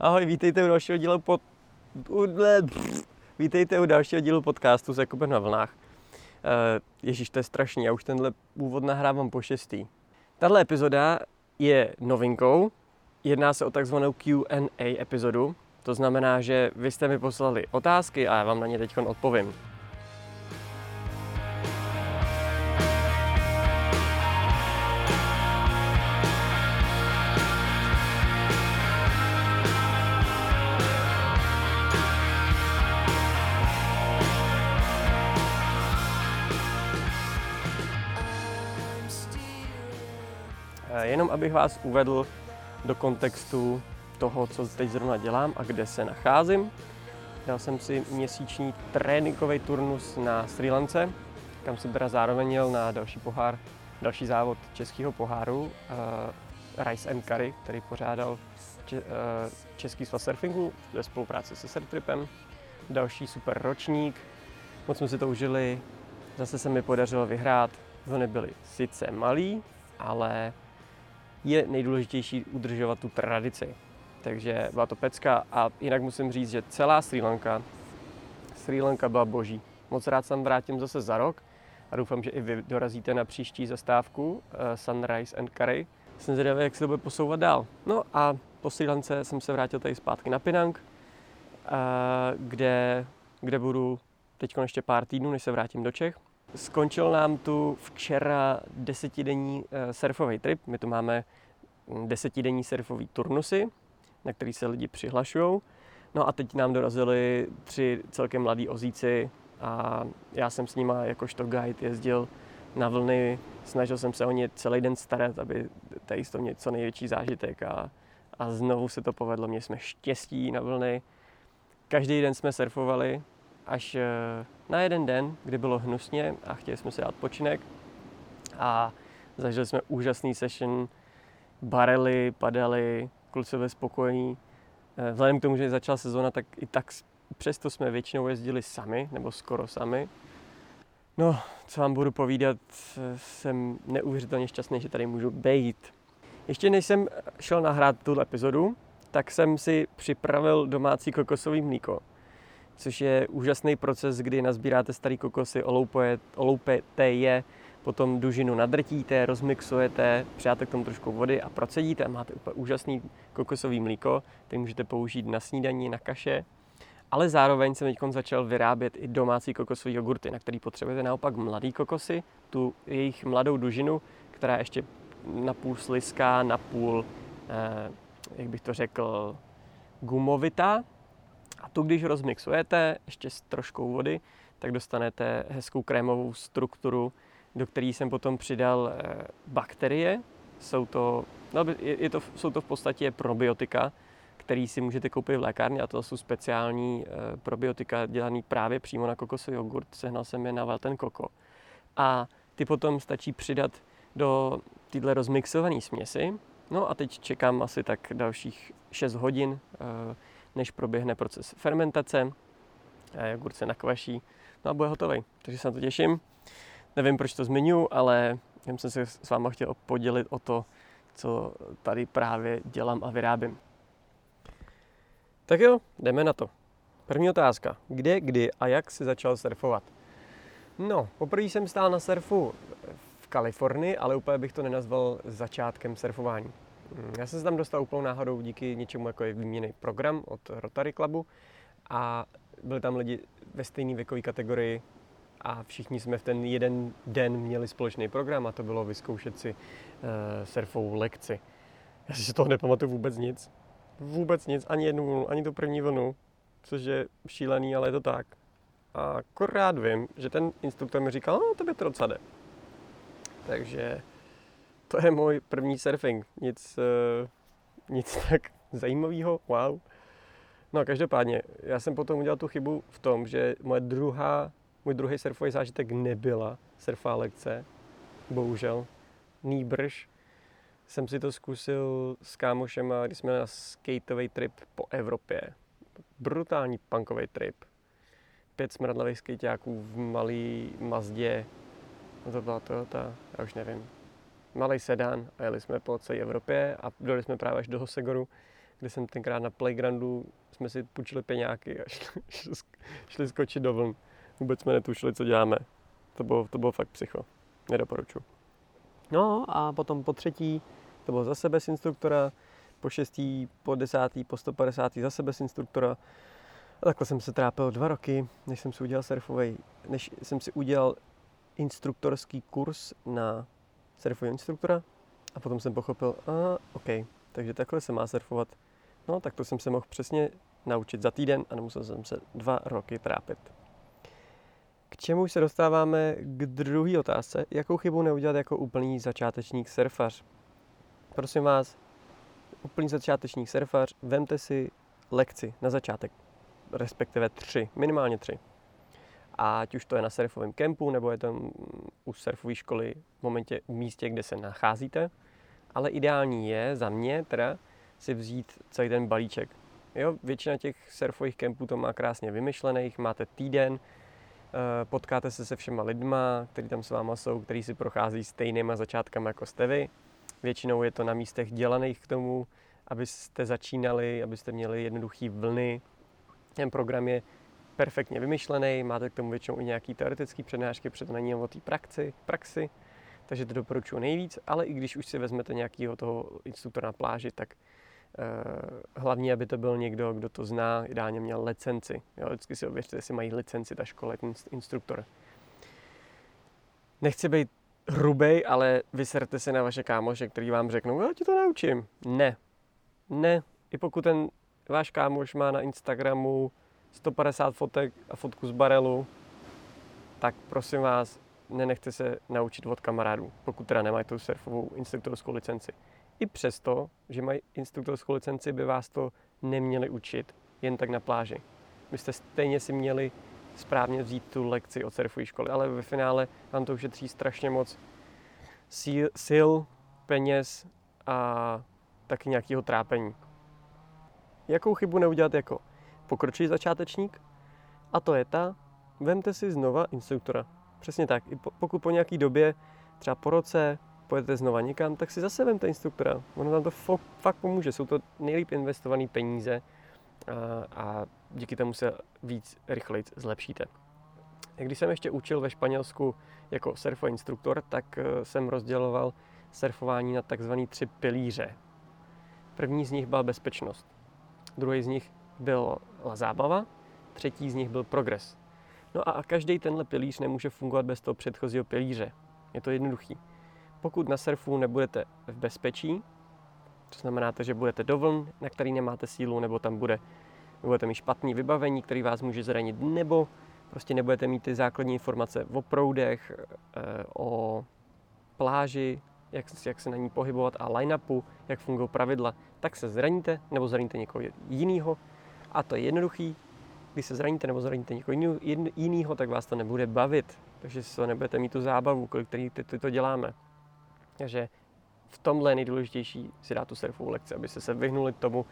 Ahoj, vítejte u dalšího dílu pod... Vítejte u dalšího dílu podcastu s Jakubem na vlnách. Uh, Ježíš, to je strašný, já už tenhle úvod nahrávám po šestý. Tahle epizoda je novinkou, jedná se o takzvanou Q&A epizodu, to znamená, že vy jste mi poslali otázky a já vám na ně teď odpovím. Abych vás uvedl do kontextu toho, co teď zrovna dělám a kde se nacházím. Dal jsem si měsíční tréninkový turnus na Sri Lance, kam jsem teda zároveň jel na další pohár, další závod českého poháru uh, Rice and Curry, který pořádal če, uh, Český svaz surfingu ve spolupráci se Surftripem. Další super ročník, moc jsme si to užili, zase se mi podařilo vyhrát. Vlny byly sice malý, ale je nejdůležitější udržovat tu tradici. Takže byla to pecka a jinak musím říct, že celá Sri Lanka, Sri Lanka byla boží. Moc rád se vrátím zase za rok a doufám, že i vy dorazíte na příští zastávku uh, Sunrise and Curry. Jsem zvědavý, jak se to bude posouvat dál. No a po Sri Lance jsem se vrátil tady zpátky na Pinang, uh, kde, kde budu teď ještě pár týdnů, než se vrátím do Čech. Skončil nám tu včera desetidenní uh, surfový trip. My tu máme desetidenní surfový turnusy, na který se lidi přihlašují. No a teď nám dorazili tři celkem mladí ozíci a já jsem s nima jakožto guide jezdil na vlny, snažil jsem se o ně celý den starat, aby tady to měl co největší zážitek a, a znovu se to povedlo, měli jsme štěstí na vlny. Každý den jsme surfovali, až eh, na jeden den, kdy bylo hnusně a chtěli jsme si dát počinek a zažili jsme úžasný session, barely, padaly, kluci byli spokojení. Eh, vzhledem k tomu, že začala sezóna, tak i tak přesto jsme většinou jezdili sami, nebo skoro sami. No, co vám budu povídat, eh, jsem neuvěřitelně šťastný, že tady můžu být. Ještě než jsem šel nahrát tuhle epizodu, tak jsem si připravil domácí kokosový mlíko, což je úžasný proces, kdy nazbíráte starý kokosy, oloupete je, potom dužinu nadrtíte, rozmixujete, přidáte k tomu trošku vody a procedíte a máte úplně úžasný kokosový mlíko, který můžete použít na snídaní, na kaše. Ale zároveň jsem teď začal vyrábět i domácí kokosové jogurty, na který potřebujete naopak mladý kokosy, tu jejich mladou dužinu, která je ještě napůl sliská, napůl, eh, jak bych to řekl, gumovitá. A tu, když rozmixujete ještě s troškou vody, tak dostanete hezkou krémovou strukturu, do které jsem potom přidal eh, bakterie. Jsou to, no, je to, jsou to v podstatě probiotika, který si můžete koupit v lékárně a to jsou speciální eh, probiotika dělaný právě přímo na kokosový jogurt. Sehnal jsem je na Velten Koko. A ty potom stačí přidat do téhle rozmixované směsi. No a teď čekám asi tak dalších 6 hodin, eh, než proběhne proces fermentace. Jogurt se nakvaší, no a bude hotový. Takže se na to těším. Nevím, proč to zmiňuji, ale jsem se s váma chtěl podělit o to, co tady právě dělám a vyrábím. Tak jo, jdeme na to. První otázka. Kde, kdy a jak si začal surfovat? No, poprvé jsem stál na surfu v Kalifornii, ale úplně bych to nenazval začátkem surfování. Já jsem se tam dostal úplnou náhodou díky něčemu, jako je výměný program od Rotary Clubu a byli tam lidi ve stejné věkové kategorii a všichni jsme v ten jeden den měli společný program a to bylo vyzkoušet si uh, surfovou lekci. Já si toho nepamatuju vůbec nic. Vůbec nic, ani jednu vlnu, ani tu první vlnu, což je šílený, ale je to tak. A akorát vím, že ten instruktor mi říkal, no to docela jde. Takže to je můj první surfing. Nic, uh, nic tak zajímavého, wow. No každopádně, já jsem potom udělal tu chybu v tom, že moje druhá můj druhý surfový zážitek nebyla surfová lekce, bohužel. Nýbrž jsem si to zkusil s kámošem, když jsme na skateový trip po Evropě. Brutální punkový trip. Pět smradlavých skateáků v malý Mazdě. No to byla Toyota, já už nevím. Malý sedan a jeli jsme po celé Evropě a dojeli jsme právě až do Hosegoru, kde jsem tenkrát na playgroundu, jsme si půjčili peňáky a šli, šli, šli skočit do vln. Vůbec jsme netušili, co děláme. To bylo, to bylo fakt psycho. Nedoporučuji. No a potom po třetí, to bylo zase bez instruktora, po šestý, po desátý, po 150. zase bez instruktora. A takhle jsem se trápil dva roky, než jsem si udělal surfový, než jsem si udělal instruktorský kurz na surfového instruktora a potom jsem pochopil, a OK, takže takhle se má surfovat. No, tak to jsem se mohl přesně naučit za týden a nemusel jsem se dva roky trápit. K čemu se dostáváme k druhé otázce. Jakou chybu neudělat jako úplný začátečník surfař? Prosím vás, úplný začátečník surfař, vemte si lekci na začátek, respektive tři, minimálně tři. Ať už to je na surfovém kempu, nebo je to u surfové školy v momentě, v místě, kde se nacházíte. Ale ideální je za mě teda si vzít celý ten balíček. Jo, většina těch surfových kempů to má krásně vymyšlených, máte týden, eh, potkáte se se všema lidma, kteří tam s váma jsou, kteří si prochází stejnýma začátkama jako jste vy. Většinou je to na místech dělaných k tomu, abyste začínali, abyste měli jednoduché vlny. Ten program je perfektně vymyšlený, máte k tomu většinou i nějaký teoretický přednášky před na o té praxi, praxi, takže to doporučuji nejvíc, ale i když už si vezmete nějakého toho instruktora na pláži, tak Uh, hlavně, aby to byl někdo, kdo to zná, ideálně měl licenci. Jo, vždycky si ověřte, jestli mají licenci ta škola, ten instruktor. Nechci být hrubej, ale vyserte se na vaše kámoše, který vám řeknou, já ti to naučím. Ne. Ne. I pokud ten váš kámoš má na Instagramu 150 fotek a fotku z barelu, tak prosím vás, nenechte se naučit od kamarádů, pokud teda nemají tu surfovou instruktorskou licenci. I přesto, že mají instruktorskou licenci, by vás to neměli učit jen tak na pláži. Byste stejně si měli správně vzít tu lekci od surfové školy, ale ve finále vám to ušetří strašně moc síl, sil peněz a taky nějakého trápení. Jakou chybu neudělat jako pokročilý začátečník? A to je ta, vemte si znova instruktora. Přesně tak. I pokud po nějaký době, třeba po roce, pojedete znova někam, tak si zase vemte instruktora. Ono vám to fakt pomůže. Jsou to nejlíp investované peníze a, a díky tomu se víc rychleji zlepšíte. Když jsem ještě učil ve Španělsku jako surfový instruktor, tak eh, jsem rozděloval surfování na takzvané tři pilíře. První z nich byla bezpečnost, druhý z nich byla zábava, třetí z nich byl progres. No a každý tenhle pilíř nemůže fungovat bez toho předchozího pilíře. Je to jednoduchý. Pokud na surfu nebudete v bezpečí, to znamená, že budete do vln, na který nemáte sílu, nebo tam bude, budete mít špatný vybavení, který vás může zranit, nebo prostě nebudete mít ty základní informace o proudech, eh, o pláži, jak, jak se na ní pohybovat a line-upu, jak fungují pravidla, tak se zraníte nebo zraníte někoho jiného. A to je jednoduchý. Když se zraníte nebo zraníte někoho jiného, tak vás to nebude bavit. Takže si to nebudete mít tu zábavu, kolik který ty to děláme. Takže v tomhle je nejdůležitější si dát tu surfovou lekci, abyste se vyhnuli tomu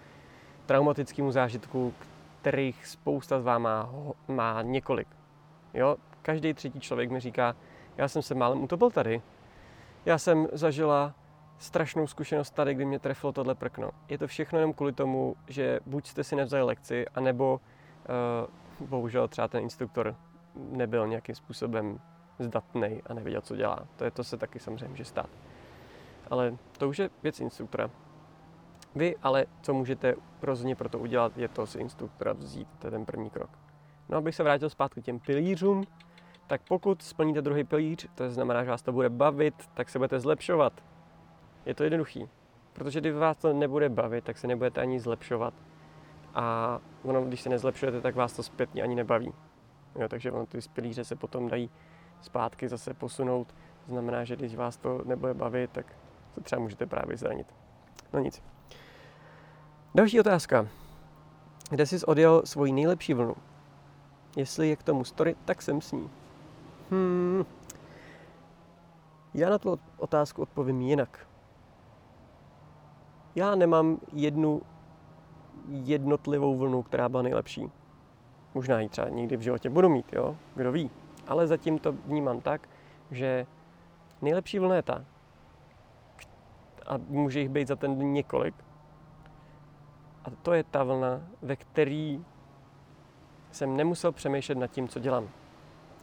traumatickému zážitku, kterých spousta z vás má, má několik. Jo? Každý třetí člověk mi říká, já jsem se málem utopil tady. Já jsem zažila strašnou zkušenost tady, kdy mě trefilo tohle prkno. Je to všechno jenom kvůli tomu, že buď jste si nevzali lekci, anebo uh, bohužel třeba ten instruktor nebyl nějakým způsobem zdatný a nevěděl, co dělá. To, je, to se taky samozřejmě může stát. Ale to už je věc instruktora. Vy ale, co můžete rozhodně pro to udělat, je to si instruktora vzít, to je ten první krok. No abych se vrátil zpátky k těm pilířům, tak pokud splníte druhý pilíř, to znamená, že vás to bude bavit, tak se budete zlepšovat. Je to jednoduchý. Protože když vás to nebude bavit, tak se nebudete ani zlepšovat. A ono, když se nezlepšujete, tak vás to zpětně ani nebaví. Jo, takže ono, ty pilíře se potom dají zpátky zase posunout. Znamená, že když vás to nebude bavit, tak to třeba můžete právě zranit. No nic. Další otázka. Kde jsi odjel svoji nejlepší vlnu? Jestli je k tomu story, tak jsem s ní. Hmm. Já na tu otázku odpovím jinak. Já nemám jednu jednotlivou vlnu, která byla nejlepší. Možná ji třeba někdy v životě budu mít, jo? Kdo ví. Ale zatím to vnímám tak, že nejlepší vlna je ta, a může jich být za ten den několik, A to je ta vlna, ve který jsem nemusel přemýšlet nad tím, co dělám.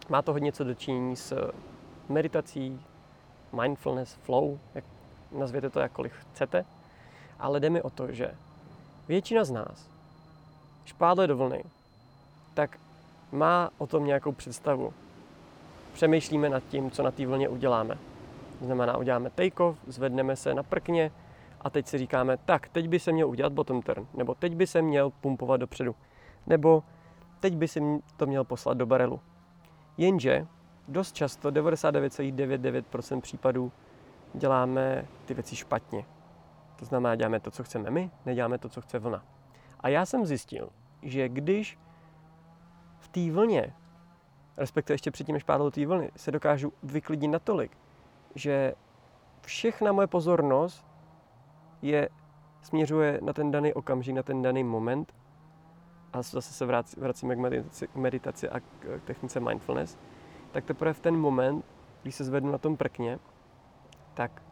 Má to hodně co dočinění s meditací, mindfulness, flow, jak nazvěte to jakkoliv chcete, ale jde mi o to, že většina z nás, když pádle do vlny, tak má o tom nějakou představu. Přemýšlíme nad tím, co na té vlně uděláme. To znamená, uděláme take-off, zvedneme se na prkně a teď si říkáme, tak, teď by se měl udělat bottom turn, nebo teď by se měl pumpovat dopředu, nebo teď by si to měl poslat do barelu. Jenže dost často, 99,99% případů, děláme ty věci špatně. To znamená, děláme to, co chceme my, neděláme to, co chce vlna. A já jsem zjistil, že když v té vlně, respektive ještě předtím, než pádlo té vlny, se dokážu vyklidnit natolik, že všechna moje pozornost je, směřuje na ten daný okamžik, na ten daný moment a zase se vracíme k meditaci, k meditaci a k technice mindfulness, tak teprve v ten moment, když se zvednu na tom prkně, tak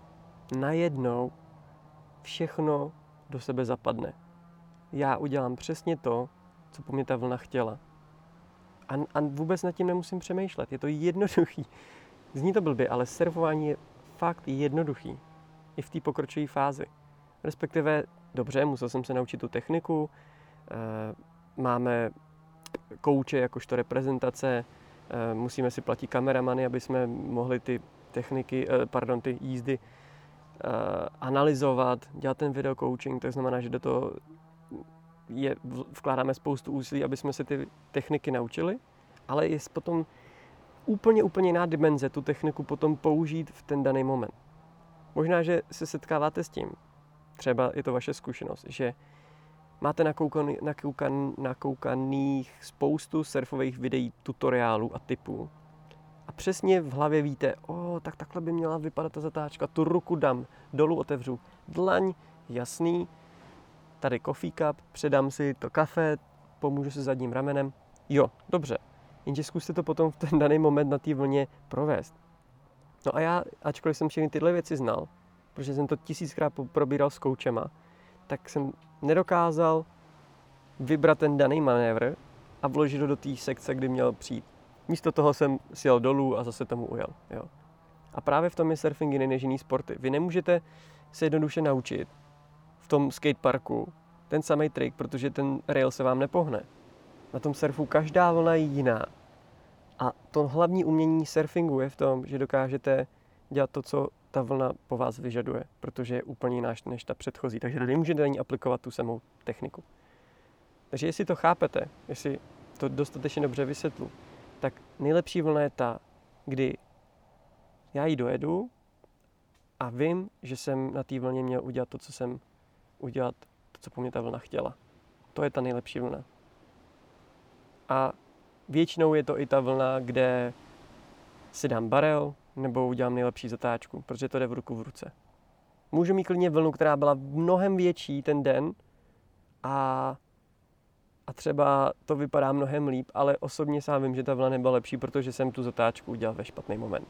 najednou všechno do sebe zapadne. Já udělám přesně to, co po mě ta vlna chtěla. A, a vůbec nad tím nemusím přemýšlet. Je to jednoduchý. Zní to blbě, ale surfování je fakt jednoduchý. I v té pokročilé fázi. Respektive, dobře, musel jsem se naučit tu techniku, e, máme kouče jakožto reprezentace, e, musíme si platit kameramany, aby jsme mohli ty techniky, e, pardon, ty jízdy analyzovat, dělat ten video coaching, to znamená, že do toho je, vkládáme spoustu úsilí, aby jsme se ty techniky naučili, ale je potom úplně, úplně jiná dimenze tu techniku potom použít v ten daný moment. Možná, že se setkáváte s tím, třeba je to vaše zkušenost, že máte nakoukaný, nakoukan, nakoukaných spoustu surfových videí, tutoriálů a typů. Přesně v hlavě víte, o, tak takhle by měla vypadat ta zatáčka, tu ruku dám, dolů otevřu, dlaň, jasný, tady coffee cup, předám si to kafe, pomůžu si zadním ramenem. Jo, dobře, jenže zkuste to potom v ten daný moment na té vlně provést. No a já, ačkoliv jsem všechny tyhle věci znal, protože jsem to tisíckrát probíral s koučema, tak jsem nedokázal vybrat ten daný manévr a vložit ho do té sekce, kdy měl přijít. Místo toho jsem sjel dolů a zase tomu ujel. Jo. A právě v tom je surfing jiný než jiný sporty. Vy nemůžete se jednoduše naučit v tom skateparku ten samý trik, protože ten rail se vám nepohne. Na tom surfu každá vlna je jiná. A to hlavní umění surfingu je v tom, že dokážete dělat to, co ta vlna po vás vyžaduje, protože je úplně jiná než ta předchozí. Takže nemůžete ani aplikovat tu samou techniku. Takže jestli to chápete, jestli to dostatečně dobře vysvětlu, tak nejlepší vlna je ta, kdy já ji dojedu a vím, že jsem na té vlně měl udělat to, co jsem udělat, to, co po mě ta vlna chtěla. To je ta nejlepší vlna. A většinou je to i ta vlna, kde si dám barel nebo udělám nejlepší zatáčku, protože to jde v ruku v ruce. Můžu mít klidně vlnu, která byla mnohem větší ten den a, a třeba to vypadá mnohem líp, ale osobně sám vím, že ta vlna nebyla lepší, protože jsem tu zatáčku udělal ve špatný moment.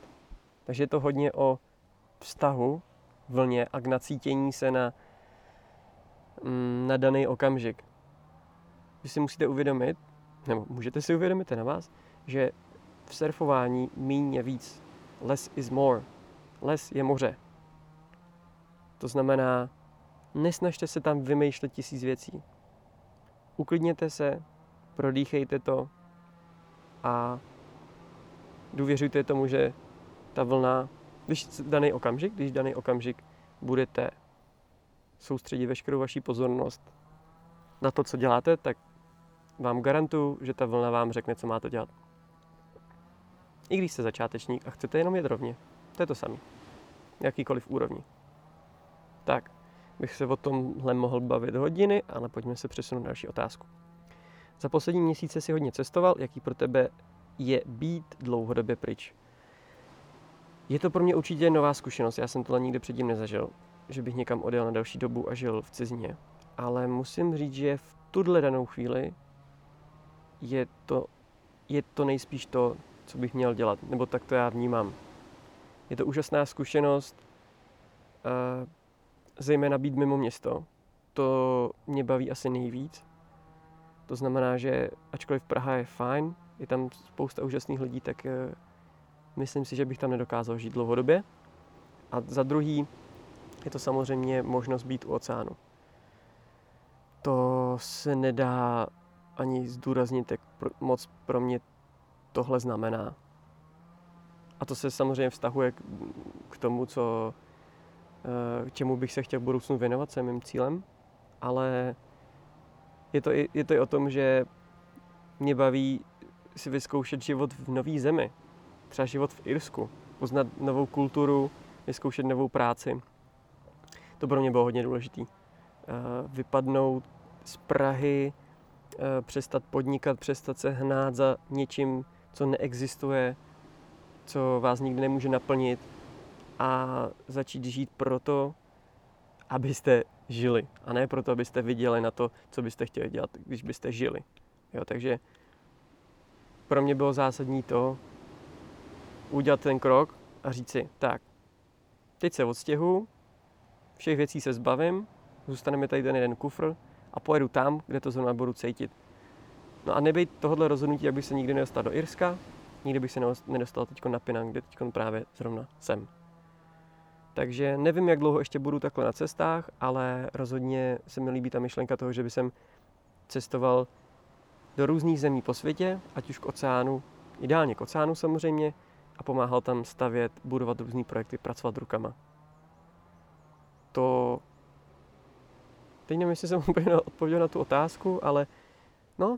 Takže je to hodně o vztahu vlně a k nacítění se na, mm, na daný okamžik. Vy si musíte uvědomit, nebo můžete si uvědomit na vás, že v surfování míň víc. Less is more. Less je moře. To znamená, nesnažte se tam vymýšlet tisíc věcí. Uklidněte se, prodýchejte to a důvěřujte tomu, že ta vlna, když daný okamžik, když daný okamžik budete soustředit veškerou vaši pozornost na to, co děláte, tak vám garantuju, že ta vlna vám řekne, co máte dělat. I když jste začátečník a chcete jenom jet rovně. To je to samé. Jakýkoliv úrovni. Tak, bych se o tomhle mohl bavit hodiny, ale pojďme se přesunout na další otázku. Za poslední měsíce si hodně cestoval, jaký pro tebe je být dlouhodobě pryč? Je to pro mě určitě nová zkušenost, já jsem tohle nikdy předtím nezažil, že bych někam odjel na další dobu a žil v cizině. Ale musím říct, že v tuhle danou chvíli je to, je to nejspíš to, co bych měl dělat, nebo tak to já vnímám. Je to úžasná zkušenost, uh, zejména být mimo město, to mě baví asi nejvíc. To znamená, že ačkoliv Praha je fajn, je tam spousta úžasných lidí, tak uh, myslím si, že bych tam nedokázal žít dlouhodobě. A za druhý je to samozřejmě možnost být u oceánu. To se nedá ani zdůraznit, jak moc pro mě tohle znamená. A to se samozřejmě vztahuje k, tomu, co, eh, čemu bych se chtěl v budoucnu věnovat, co je mým cílem. Ale je to, i, je to i o tom, že mě baví si vyzkoušet život v nové zemi. Třeba život v Irsku. Poznat novou kulturu, vyzkoušet novou práci. To pro mě bylo hodně důležité. Eh, vypadnout z Prahy, eh, přestat podnikat, přestat se hnát za něčím, co neexistuje, co vás nikdy nemůže naplnit a začít žít proto, abyste žili a ne proto, abyste viděli na to, co byste chtěli dělat, když byste žili. Jo, takže pro mě bylo zásadní to udělat ten krok a říct si, tak, teď se odstěhu, všech věcí se zbavím, zůstane mi tady ten jeden kufr a pojedu tam, kde to zrovna budu cítit. No a nebejt tohohle rozhodnutí, abych se nikdy nedostal do Irska, nikdy bych se nedostal teď na Pinang, kde teď právě zrovna jsem. Takže nevím, jak dlouho ještě budu takhle na cestách, ale rozhodně se mi líbí ta myšlenka toho, že by jsem cestoval do různých zemí po světě, ať už k oceánu, ideálně k oceánu samozřejmě, a pomáhal tam stavět, budovat různé projekty, pracovat rukama. To... Teď nevím, jestli jsem úplně odpověděl na tu otázku, ale no,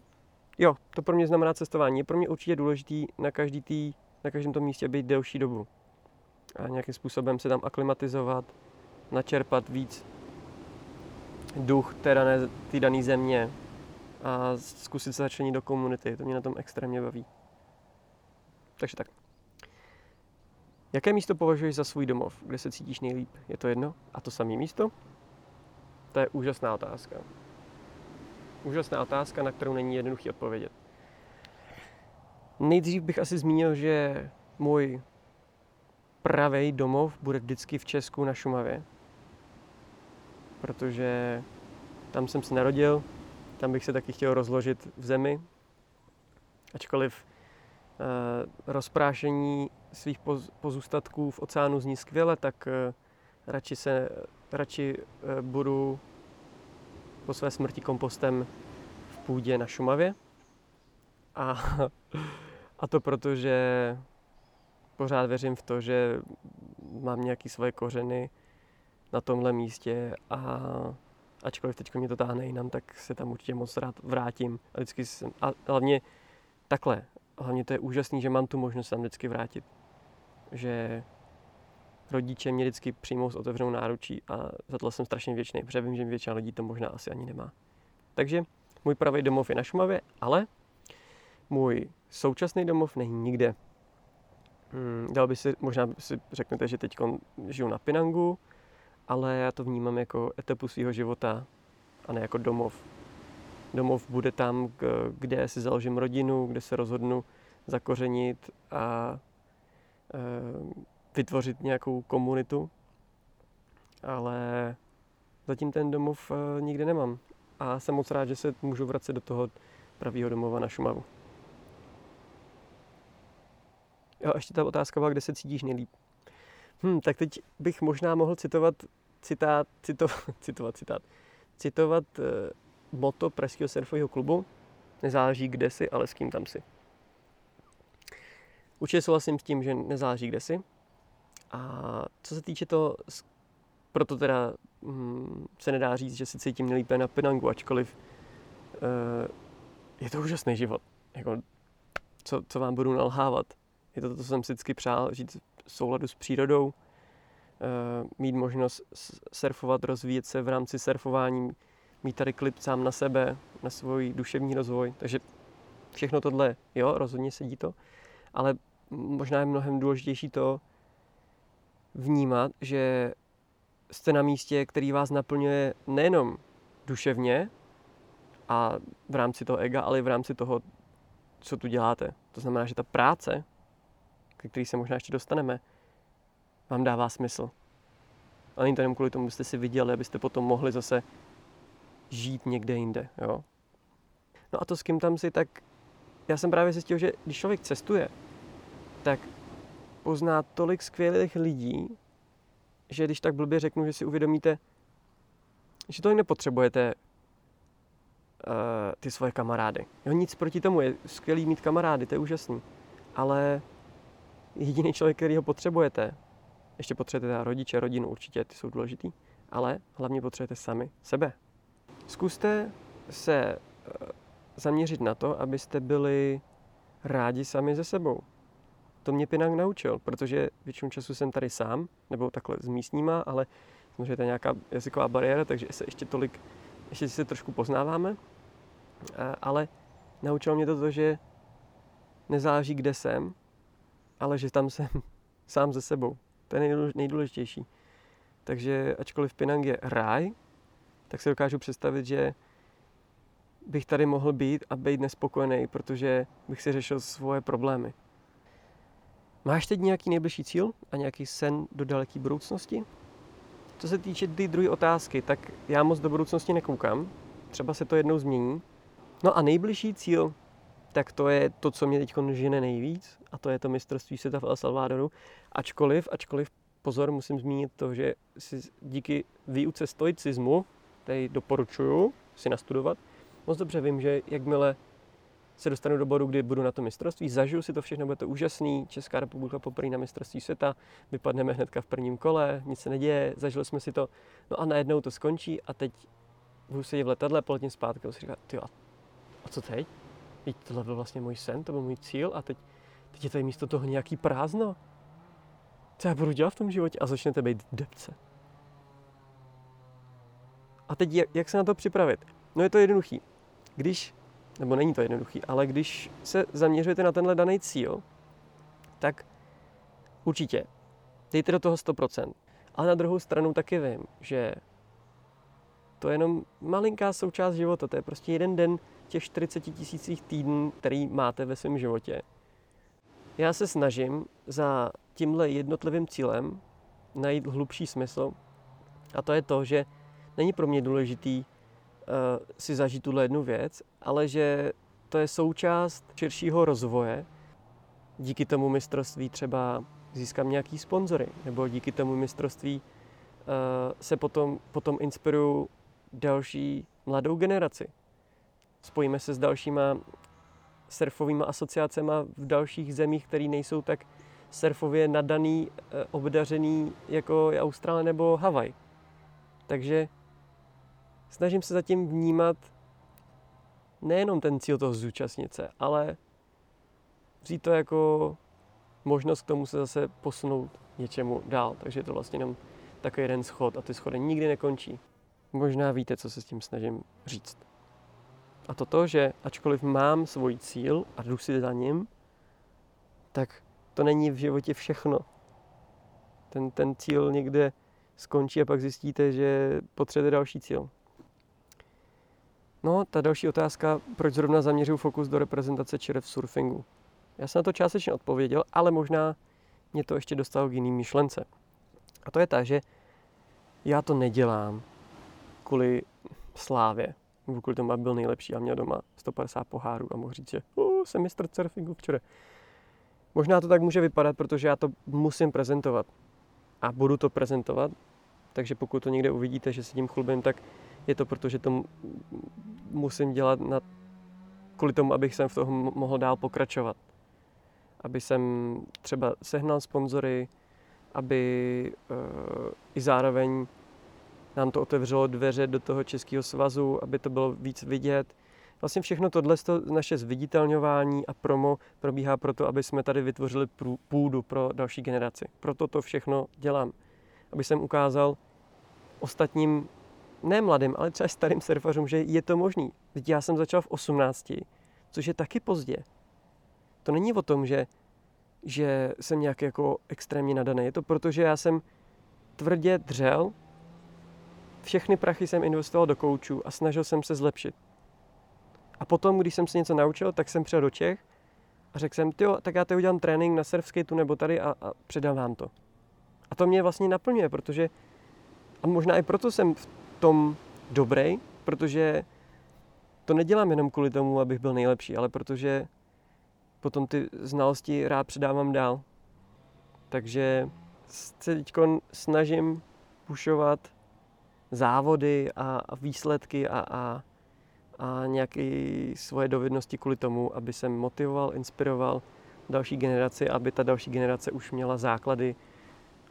jo, to pro mě znamená cestování. Je pro mě určitě důležitý na, každý tý, na každém tom místě být delší dobu. A nějakým způsobem se tam aklimatizovat, načerpat víc duch té dané, té dané země a zkusit se začlenit do komunity. To mě na tom extrémně baví. Takže tak. Jaké místo považuješ za svůj domov, kde se cítíš nejlíp? Je to jedno a to samé místo? To je úžasná otázka. Úžasná otázka, na kterou není jednoduchý odpovědět. Nejdřív bych asi zmínil, že můj pravý domov bude vždycky v Česku na Šumavě. Protože tam jsem se narodil, tam bych se taky chtěl rozložit v zemi. Ačkoliv eh, rozprášení svých pozůstatků v oceánu zní skvěle, tak eh, radši, se, radši eh, budu po své smrti kompostem v půdě na Šumavě. A, a to proto, že pořád věřím v to, že mám nějaké svoje kořeny na tomhle místě a ačkoliv teď mě to táhne jinam, tak se tam určitě moc rád vrátím. A vždycky jsem, a hlavně takhle, hlavně to je úžasný, že mám tu možnost tam vždycky vrátit. Že rodiče mě vždycky přijmou s otevřenou náručí a za to jsem strašně věčný, protože vím, že většina lidí to možná asi ani nemá. Takže můj pravý domov je na Šumavě, ale můj současný domov není nikde. Hmm, dal by si, možná si řeknete, že teď žiju na Pinangu, ale já to vnímám jako etapu svého života a ne jako domov. Domov bude tam, kde si založím rodinu, kde se rozhodnu zakořenit a e, vytvořit nějakou komunitu. Ale zatím ten domov e, nikde nemám. A jsem moc rád, že se můžu vracet do toho pravého domova na Šumavu. Jo, ještě ta otázka byla, kde se cítíš nejlíp. Hm, tak teď bych možná mohl citovat citát, cito, citovat citát, citovat uh, moto Pražského surfového klubu. Nezáleží, kde jsi, ale s kým tam jsi. Určitě souhlasím s tím, že nezáleží, kde jsi. A co se týče toho, proto teda hm, se nedá říct, že si cítím nejlíp na Penangu, ačkoliv uh, je to úžasný život. Jako, co, co vám budu nalhávat. Je to to, co jsem si vždycky přál, žít v souladu s přírodou, eh, mít možnost surfovat, rozvíjet se v rámci surfování, mít tady klip sám na sebe, na svůj duševní rozvoj. Takže všechno tohle, jo, rozhodně sedí to, ale možná je mnohem důležitější to vnímat, že jste na místě, který vás naplňuje nejenom duševně a v rámci toho ega, ale i v rámci toho, co tu děláte. To znamená, že ta práce, ke který se možná ještě dostaneme, vám dává smysl. A není to jenom kvůli tomu, abyste si viděli, abyste potom mohli zase žít někde jinde. Jo? No a to s kým tam si, tak já jsem právě zjistil, že když člověk cestuje, tak pozná tolik skvělých lidí, že když tak blbě řeknu, že si uvědomíte, že to nepotřebujete uh, ty svoje kamarády. Jo, nic proti tomu, je skvělý mít kamarády, to je úžasný. Ale jediný člověk, který ho potřebujete, ještě potřebujete rodiče, rodinu určitě, ty jsou důležitý, ale hlavně potřebujete sami sebe. Zkuste se uh, zaměřit na to, abyste byli rádi sami ze sebou. To mě Pinang naučil, protože většinu času jsem tady sám, nebo takhle s místníma, ale samozřejmě to je nějaká jazyková bariéra, takže se ještě tolik, ještě se trošku poznáváme, ale naučilo mě to to, že nezáleží, kde jsem, ale že tam jsem sám ze sebou. To je nejdůležitější. Takže ačkoliv Pinang je ráj, tak si dokážu představit, že bych tady mohl být a být nespokojený, protože bych si řešil svoje problémy. Máš teď nějaký nejbližší cíl a nějaký sen do daleké budoucnosti? Co se týče ty druhé otázky, tak já moc do budoucnosti nekoukám. Třeba se to jednou změní. No a nejbližší cíl, tak to je to, co mě teď žene nejvíc, a to je to mistrovství světa v El Salvadoru. Ačkoliv, ačkoliv, pozor, musím zmínit to, že si díky výuce stoicismu, který doporučuju si nastudovat, moc dobře vím, že jakmile se dostanu do bodu, kdy budu na to mistrovství, zažiju si to všechno, bude to úžasný, Česká republika poprvé na mistrovství světa, vypadneme hnedka v prvním kole, nic se neděje, zažili jsme si to, no a najednou to skončí a teď budu sedět v letadle, poletím zpátky a si říkat, a, a co teď? Teď tohle byl vlastně můj sen, to byl můj cíl a teď, teď je tady místo toho nějaký prázdno. Co já budu dělat v tom životě? A začnete být depce. A teď jak, jak se na to připravit? No je to jednoduchý. Když nebo není to jednoduchý, ale když se zaměřujete na tenhle daný cíl, tak určitě dejte do toho 100%. Ale na druhou stranu taky vím, že to je jenom malinká součást života, to je prostě jeden den těch 40 tisících týdnů, který máte ve svém životě. Já se snažím za tímhle jednotlivým cílem najít hlubší smysl a to je to, že není pro mě důležitý uh, si zažít tuhle jednu věc, ale že to je součást širšího rozvoje. Díky tomu mistrovství třeba získám nějaký sponzory, nebo díky tomu mistrovství uh, se potom, potom inspiruju další mladou generaci. Spojíme se s dalšíma surfovými asociacemi v dalších zemích, které nejsou tak surfově nadaný, eh, obdařený jako je Austrálie nebo Havaj. Takže snažím se zatím vnímat nejenom ten cíl toho zúčastnit se, ale vzít to jako možnost k tomu se zase posunout něčemu dál. Takže je to vlastně jenom takový jeden schod a ty schody nikdy nekončí. Možná víte, co se s tím snažím říct. A to to, že ačkoliv mám svůj cíl a jdu si za ním, tak to není v životě všechno. Ten, ten cíl někde skončí a pak zjistíte, že potřebujete další cíl. No, ta další otázka, proč zrovna zaměřuju fokus do reprezentace čere v surfingu. Já jsem na to částečně odpověděl, ale možná mě to ještě dostalo k jiným myšlence. A to je ta, že já to nedělám kvůli slávě, kvůli tomu, aby byl nejlepší a měl doma 150 pohárů a mohl říct, že uh, jsem mistr surfingu včera. Možná to tak může vypadat, protože já to musím prezentovat. A budu to prezentovat, takže pokud to někde uvidíte, že se tím chlubím, tak je to proto, že to musím dělat na, kvůli tomu, abych jsem v tom mohl dál pokračovat. Aby jsem třeba sehnal sponzory, aby uh, i zároveň nám to otevřelo dveře do toho Českého svazu, aby to bylo víc vidět. Vlastně všechno tohle naše zviditelňování a promo probíhá proto, aby jsme tady vytvořili půdu pro další generaci. Proto to všechno dělám. Aby jsem ukázal ostatním ne mladým, ale třeba starým surfařům, že je to možný. Teď já jsem začal v 18, což je taky pozdě. To není o tom, že, že jsem nějak jako extrémně nadaný. Je to proto, že já jsem tvrdě dřel, všechny prachy jsem investoval do koučů a snažil jsem se zlepšit. A potom, když jsem se něco naučil, tak jsem přijel do Čech a řekl jsem, jo, tak já teď udělám trénink na surfskateu nebo tady a, a předám vám to. A to mě vlastně naplňuje, protože a možná i proto jsem v tom dobrý, protože to nedělám jenom kvůli tomu, abych byl nejlepší, ale protože potom ty znalosti rád předávám dál. Takže se teď snažím pušovat závody a, výsledky a, a, a nějaké svoje dovednosti kvůli tomu, aby jsem motivoval, inspiroval další generaci, aby ta další generace už měla základy,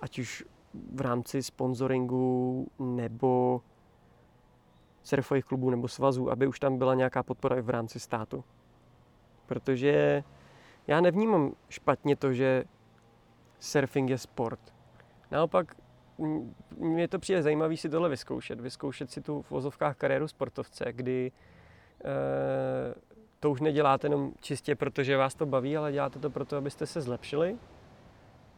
ať už v rámci sponsoringu nebo surfových klubů nebo svazů, aby už tam byla nějaká podpora i v rámci státu. Protože já nevnímám špatně to, že surfing je sport. Naopak mně to přijde zajímavé si tohle vyzkoušet. Vyzkoušet si tu v vozovkách kariéru sportovce, kdy e, to už neděláte jenom čistě protože vás to baví, ale děláte to proto, abyste se zlepšili.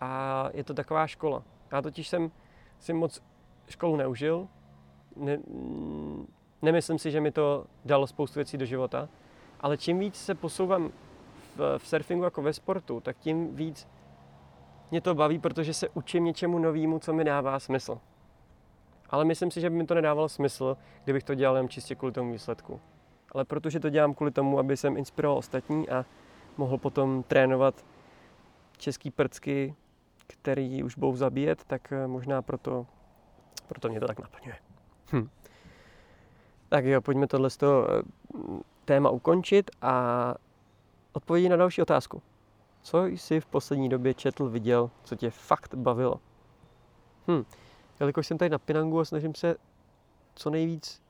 A je to taková škola. Já totiž jsem si moc školu neužil. Ne, nemyslím si, že mi to dalo spoustu věcí do života. Ale čím víc se posouvám v, v surfingu jako ve sportu, tak tím víc mě to baví, protože se učím něčemu novému, co mi dává smysl. Ale myslím si, že by mi to nedávalo smysl, kdybych to dělal jen čistě kvůli tomu výsledku. Ale protože to dělám kvůli tomu, aby jsem inspiroval ostatní a mohl potom trénovat český prcky, který už budou zabíjet, tak eh, možná proto, proto mě to tak naplňuje. Hm. Tak jo, pojďme tohle z toho eh, téma ukončit a odpovědět na další otázku. Co jsi v poslední době četl, viděl, co tě fakt bavilo? Hm, jelikož jsem tady na Pinangu a snažím se co nejvíc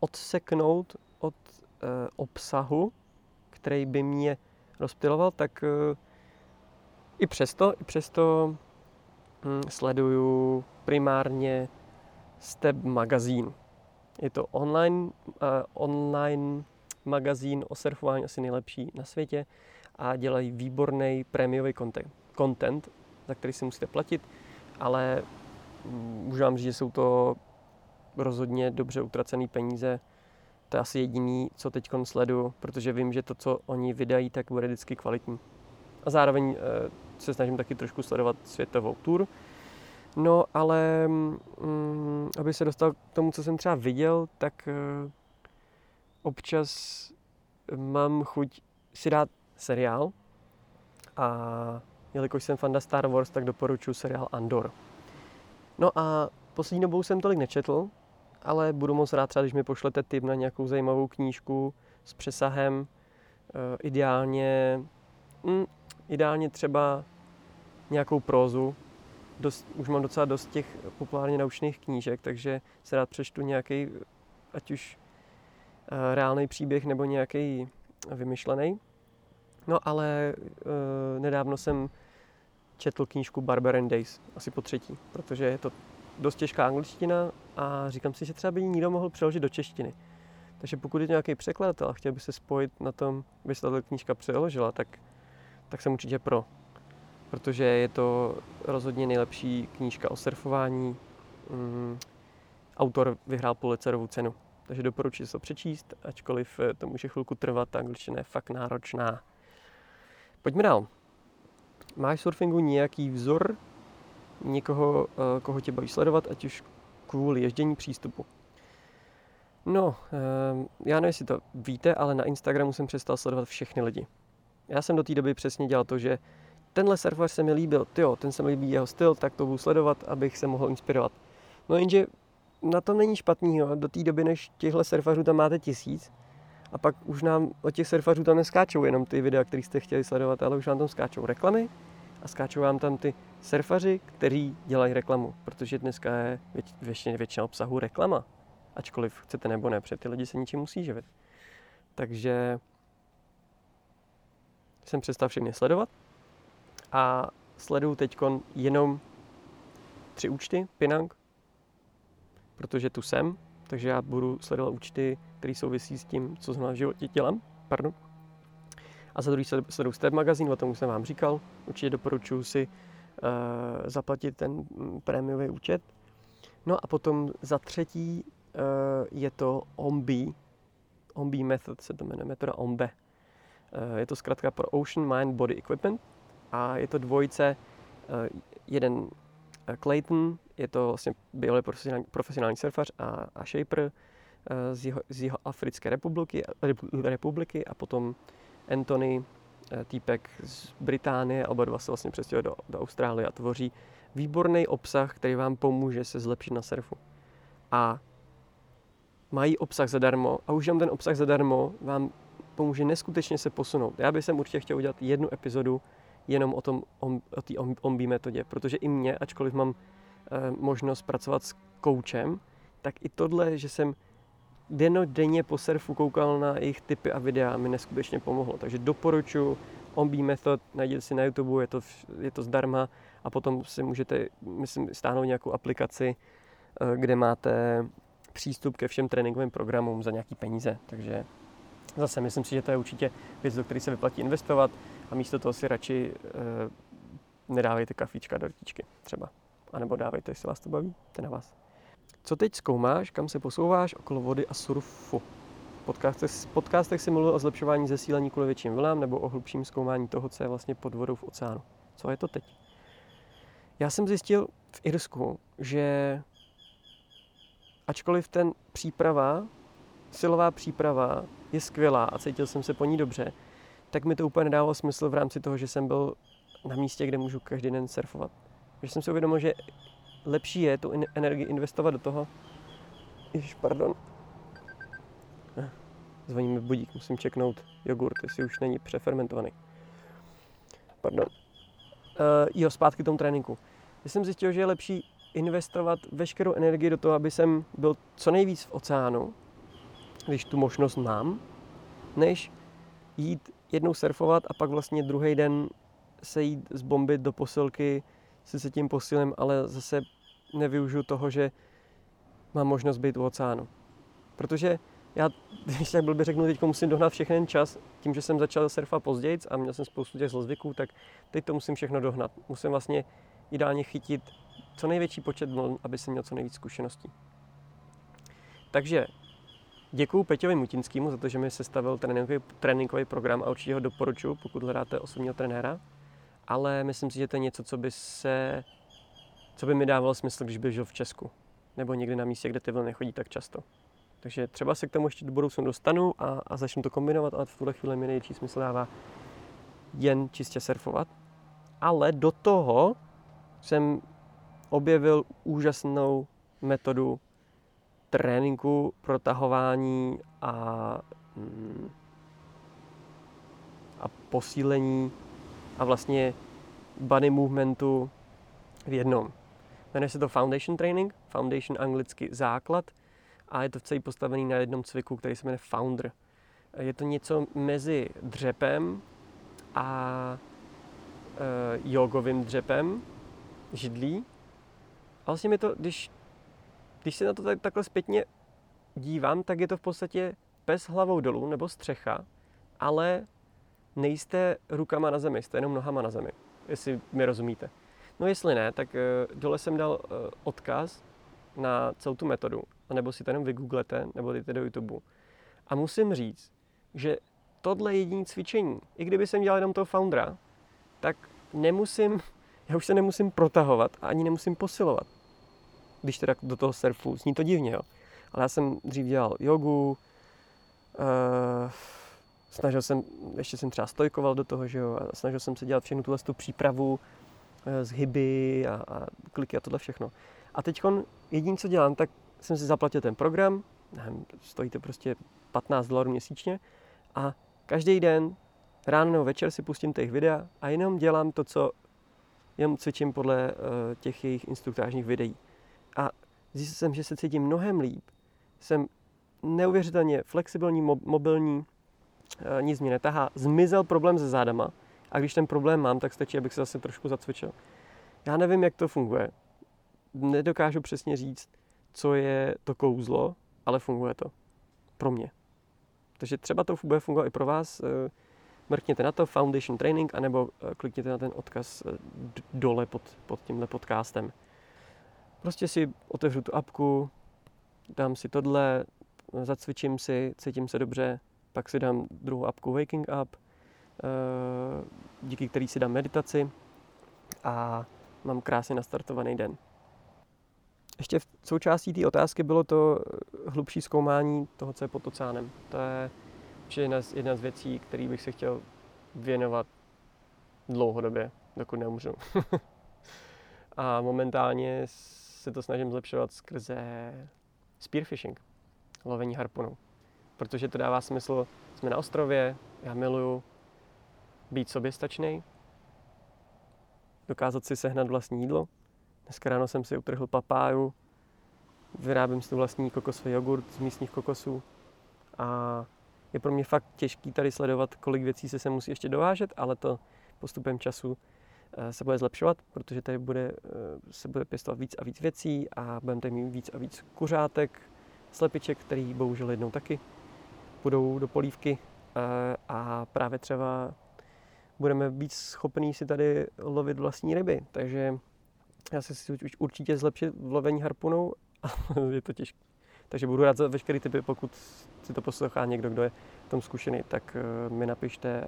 odseknout od e, obsahu, který by mě rozptiloval, tak e, i přesto, i přesto hm, sleduju primárně Step magazín. Je to online, uh, online magazín o surfování, asi nejlepší na světě a dělají výborný prémiový content, za který si musíte platit, ale můžu vám říct, že jsou to rozhodně dobře utracené peníze. To je asi jediný, co teď sleduju, protože vím, že to, co oni vydají, tak bude vždycky kvalitní. A zároveň eh, se snažím taky trošku sledovat světovou tour. No, ale mm, aby se dostal k tomu, co jsem třeba viděl, tak eh, občas mám chuť si dát seriál a jelikož jsem fanda Star Wars, tak doporučuji seriál Andor. No a poslední dobou jsem tolik nečetl, ale budu moc rád třeba, když mi pošlete tip na nějakou zajímavou knížku s přesahem, e, ideálně, mm, ideálně třeba nějakou prózu. Dost, už mám docela dost těch populárně naučných knížek, takže se rád přečtu nějaký, ať už e, reálný příběh nebo nějaký vymyšlený. No ale e, nedávno jsem četl knížku Barbarian Days, asi po třetí, protože je to dost těžká angličtina a říkám si, že třeba by ji někdo mohl přeložit do češtiny. Takže pokud je nějaký překladatel a chtěl by se spojit na tom, aby se tato knížka přeložila, tak, tak jsem určitě pro. Protože je to rozhodně nejlepší knížka o surfování. Mm, autor vyhrál Pulitzerovu cenu. Takže doporučuji se to přečíst, ačkoliv to může chvilku trvat, ta angličtina je fakt náročná. Pojďme dál. Máš surfingu nějaký vzor někoho, eh, koho tě baví sledovat, ať už kvůli ježdění přístupu? No, eh, já nevím, jestli to víte, ale na Instagramu jsem přestal sledovat všechny lidi. Já jsem do té doby přesně dělal to, že tenhle surfer se mi líbil, tyjo, ten se mi líbí jeho styl, tak to budu sledovat, abych se mohl inspirovat. No jenže na to není špatný, jo. do té doby, než těchto surfařů tam máte tisíc, a pak už nám od těch surfařů tam neskáčou jenom ty videa, které jste chtěli sledovat, ale už vám tam skáčou reklamy a skáčou vám tam ty surfaři, kteří dělají reklamu, protože dneska je většině, většina obsahu reklama, ačkoliv chcete nebo ne, protože ty lidi se ničím musí živit. Takže jsem přestal všechny sledovat a sleduju teď jenom tři účty, Pinang, protože tu jsem, takže já budu sledovat účty, které souvisí s tím, co zrovna v životě dělám. Pardon. A za druhý sleduju Step magazín, o tom už jsem vám říkal. Určitě doporučuji si uh, zaplatit ten mm, prémiový účet. No a potom za třetí uh, je to OMBI. OMBI method se to jmenuje, metoda OMBE. Uh, je to zkrátka pro Ocean Mind Body Equipment a je to dvojice, uh, jeden Clayton, je to vlastně bývalý profesionální, profesionální surfař a, a shaper, eh, z jeho, z jeho Africké republiky, republiky a potom Anthony, eh, týpek z Británie, oba dva se vlastně přestěhovali do, do Austrálie a tvoří výborný obsah, který vám pomůže se zlepšit na surfu. A mají obsah zadarmo a už jenom ten obsah zadarmo vám pomůže neskutečně se posunout. Já bych sem určitě chtěl udělat jednu epizodu jenom o tom, o té ombí metodě, protože i mě, ačkoliv mám možnost pracovat s koučem, tak i tohle, že jsem denně po surfu koukal na jejich typy a videa, mi neskutečně pomohlo. Takže doporučuji Ombi Method, najděte si na YouTube, je to, je to zdarma a potom si můžete, myslím, stáhnout nějakou aplikaci, eh, kde máte přístup ke všem tréninkovým programům za nějaký peníze. Takže zase myslím si, že to je určitě věc, do které se vyplatí investovat a místo toho si radši e, nedávejte kafíčka do rtičky třeba. A nebo dávejte, jestli vás to baví, to na vás. Co teď zkoumáš, kam se posouváš okolo vody a surfu? V podcastech, podcastech si mluvil o zlepšování zesílení kvůli větším vlnám nebo o hlubším zkoumání toho, co je vlastně pod vodou v oceánu. Co je to teď? Já jsem zjistil v Irsku, že ačkoliv ten příprava, silová příprava je skvělá a cítil jsem se po ní dobře, tak mi to úplně nedávalo smysl v rámci toho, že jsem byl na místě, kde můžu každý den surfovat. Že jsem si uvědomil, že lepší je tu energii investovat do toho. Ježiš, pardon. Eh, zvoní mi budík, musím čeknout jogurt, jestli už není přefermentovaný. Pardon. Uh, jo, zpátky k tomu tréninku. Já jsem zjistil, že je lepší investovat veškerou energii do toho, aby jsem byl co nejvíc v oceánu, když tu možnost mám, než jít jednou surfovat a pak vlastně druhý den se jít zbombit do posilky se se tím posílem, ale zase nevyužiju toho, že mám možnost být u oceánu. Protože já, když tak blbě řeknu, teď musím dohnat všechny čas, tím, že jsem začal surfat později a měl jsem spoustu těch zlozvyků, tak teď to musím všechno dohnat. Musím vlastně ideálně chytit co největší počet vln, aby jsem měl co nejvíc zkušeností. Takže děkuji Peťovi Mutinskému za to, že mi sestavil tréninkový, tréninkový program a určitě ho doporučuji, pokud hledáte osobního trenéra. Ale myslím si, že to je něco, co by se co by mi dávalo smysl, když bych žil v Česku. Nebo někde na místě, kde ty vlny chodí tak často. Takže třeba se k tomu ještě do budoucnu dostanu a, a začnu to kombinovat, ale v tuhle chvíli mi největší smysl dává jen čistě surfovat. Ale do toho jsem objevil úžasnou metodu tréninku, protahování a, mm, a posílení a vlastně body movementu v jednom. Jmenuje se to Foundation Training, Foundation anglicky základ a je to celý postavený na jednom cviku, který se jmenuje Founder. Je to něco mezi dřepem a e, jogovým dřepem, židlí. A vlastně mi to, když, když se na to tak, takhle zpětně dívám, tak je to v podstatě pes hlavou dolů nebo střecha, ale nejste rukama na zemi, jste jenom nohama na zemi, jestli mi rozumíte. No jestli ne, tak uh, dole jsem dal uh, odkaz na celou tu metodu, nebo si to jenom vygooglete, nebo jdete do YouTube. A musím říct, že tohle jediné cvičení, i kdyby jsem dělal jenom toho foundera, tak nemusím, já už se nemusím protahovat a ani nemusím posilovat. Když teda do toho surfu, zní to divně, jo. Ale já jsem dřív dělal jogu, uh, snažil jsem, ještě jsem třeba stojkoval do toho, že jo, a snažil jsem se dělat všechnu tuhle tu přípravu, zhyby a, a kliky a tohle všechno. A teď jediné, co dělám, tak jsem si zaplatil ten program, nevím, stojí to prostě 15 dolarů měsíčně a každý den, ráno nebo večer si pustím těch videa a jenom dělám to, co jenom cvičím podle uh, těch jejich instruktážních videí. A zjistil jsem, že se cítím mnohem líp. Jsem neuvěřitelně flexibilní, mobilní, nic mě netahá. Zmizel problém se zádama, a když ten problém mám, tak stačí, abych se zase trošku zacvičil. Já nevím, jak to funguje. Nedokážu přesně říct, co je to kouzlo, ale funguje to. Pro mě. Takže třeba to bude fungovat i pro vás. Eh, mrkněte na to Foundation Training, anebo eh, klikněte na ten odkaz eh, dole pod, pod tímhle podcastem. Prostě si otevřu tu apku, dám si tohle, zacvičím si, cítím se dobře, pak si dám druhou apku Waking Up, Eh, díky který si dám meditaci a mám krásně nastartovaný den. ještě v součástí té otázky bylo to hlubší zkoumání toho, co je pod oceánem. To je jedna z, jedna z věcí, které bych se chtěl věnovat dlouhodobě, dokud neumřu. a momentálně se to snažím zlepšovat skrze spearfishing, lovení harpunou. Protože to dává smysl, jsme na ostrově, já miluju být soběstačný, dokázat si sehnat vlastní jídlo. Dneska ráno jsem si utrhl papáju, vyrábím si tu vlastní kokosový jogurt z místních kokosů a je pro mě fakt těžký tady sledovat, kolik věcí se se musí ještě dovážet, ale to postupem času eh, se bude zlepšovat, protože tady bude, eh, se bude pěstovat víc a víc věcí a budeme tady mít víc a víc kuřátek, slepiček, který bohužel jednou taky půjdou do polívky eh, a právě třeba budeme být schopní si tady lovit vlastní ryby, takže já se si určitě zlepšit v lovení harpunou, ale je to těžké. Takže budu rád za veškerý typy, pokud si to poslouchá někdo, kdo je v tom zkušený, tak mi napište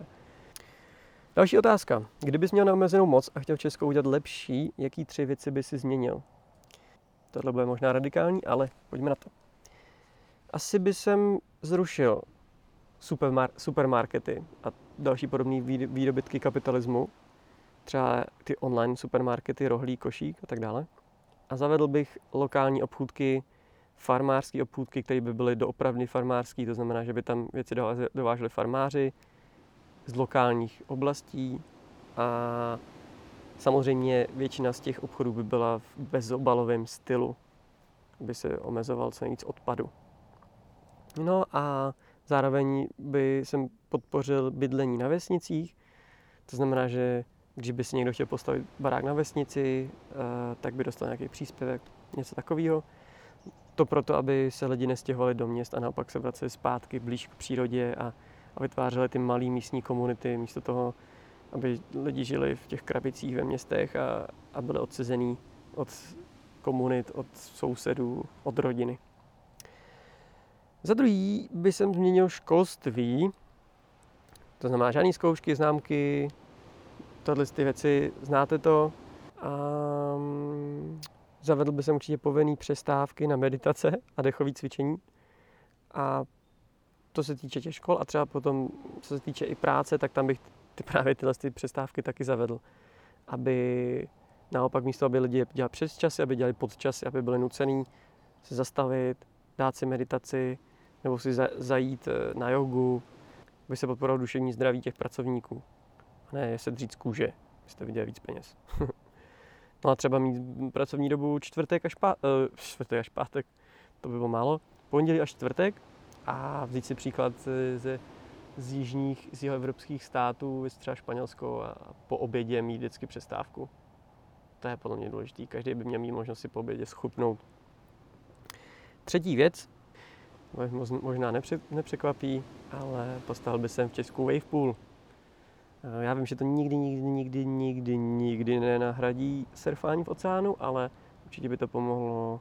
Další otázka. Kdybys měl neomezenou moc a chtěl Česko udělat lepší, jaký tři věci by si změnil? Tohle bude možná radikální, ale pojďme na to. Asi by jsem zrušil supermar- supermarkety a další podobné výdobytky kapitalismu, třeba ty online supermarkety, rohlík, košík a tak dále. A zavedl bych lokální obchůdky, farmářské obchůdky, které by byly doopravdy farmářské, to znamená, že by tam věci dováželi farmáři, z lokálních oblastí a samozřejmě většina z těch obchodů by byla v bezobalovém stylu, aby se omezoval co nejvíc odpadu. No a zároveň by jsem podpořil bydlení na vesnicích, to znamená, že když by si někdo chtěl postavit barák na vesnici, eh, tak by dostal nějaký příspěvek, něco takového. To proto, aby se lidi nestěhovali do měst a naopak se vraceli zpátky blíž k přírodě a a vytvářely ty malé místní komunity místo toho, aby lidi žili v těch krabicích ve městech a, a byli odcezený od komunit, od sousedů, od rodiny. Za druhý by jsem změnil školství, to znamená žádné zkoušky, známky, tohle ty věci, znáte to. A zavedl by jsem určitě povinný přestávky na meditace a dechové cvičení. A to se týče těch škol a třeba potom, co se týče i práce, tak tam bych ty právě tyhle ty přestávky taky zavedl. Aby naopak místo, aby lidi dělali přes časy, aby dělali pod časy, aby byli nucený se zastavit, dát si meditaci, nebo si zajít eh, na jogu, aby se podporoval duševní zdraví těch pracovníků. A ne se dřít z kůže, abyste viděli víc peněz. no a třeba mít pracovní dobu čtvrtek až, pá- uh, čtvrtek až pátek, to by bylo málo. Pondělí až čtvrtek, a vzít si příklad ze, z jižních, z jeho evropských států, třeba Španělsko a po obědě mít vždycky přestávku. To je podle mě důležité. Každý by měl mít možnost si po obědě schupnout. Třetí věc, možná nepřekvapí, ale postavil by jsem v Česku wavepool. Já vím, že to nikdy, nikdy, nikdy, nikdy, nikdy nenahradí surfání v oceánu, ale určitě by to pomohlo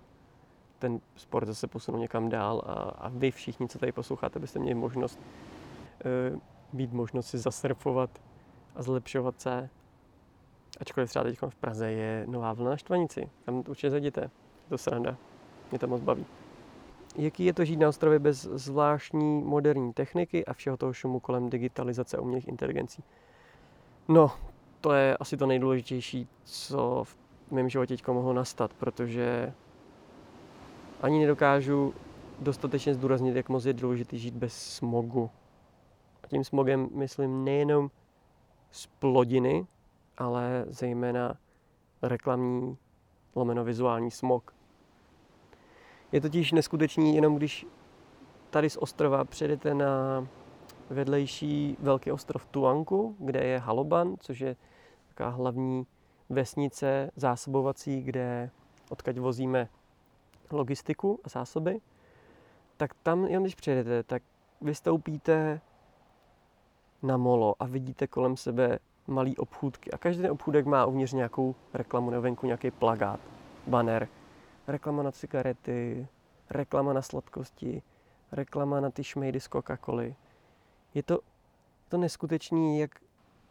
ten sport zase posunul někam dál a, a vy všichni, co tady posloucháte, byste měli možnost uh, mít možnost si zasurfovat a zlepšovat se. Ačkoliv třeba teď v Praze je nová vlna na Štvanici. Tam určitě zajděte. Je to sranda. Mě to moc baví. Jaký je to žít na ostrově bez zvláštní moderní techniky a všeho toho šumu kolem digitalizace a umělých inteligencí? No, to je asi to nejdůležitější, co v mém životě teď mohlo nastat, protože ani nedokážu dostatečně zdůraznit, jak moc je důležité žít bez smogu. A tím smogem myslím nejenom z plodiny, ale zejména reklamní lomeno vizuální smog. Je totiž neskutečný jenom když tady z ostrova přejdete na vedlejší velký ostrov Tuanku, kde je Haloban, což je taková hlavní vesnice zásobovací, kde odkaď vozíme logistiku a zásoby, tak tam, jen když přijedete, tak vystoupíte na molo a vidíte kolem sebe malý obchůdky. A každý obchůdek má uvnitř nějakou reklamu na venku, nějaký plagát, banner, reklama na cigarety, reklama na sladkosti, reklama na ty šmejdy z Coca-Coly. Je to, to neskutečný, jak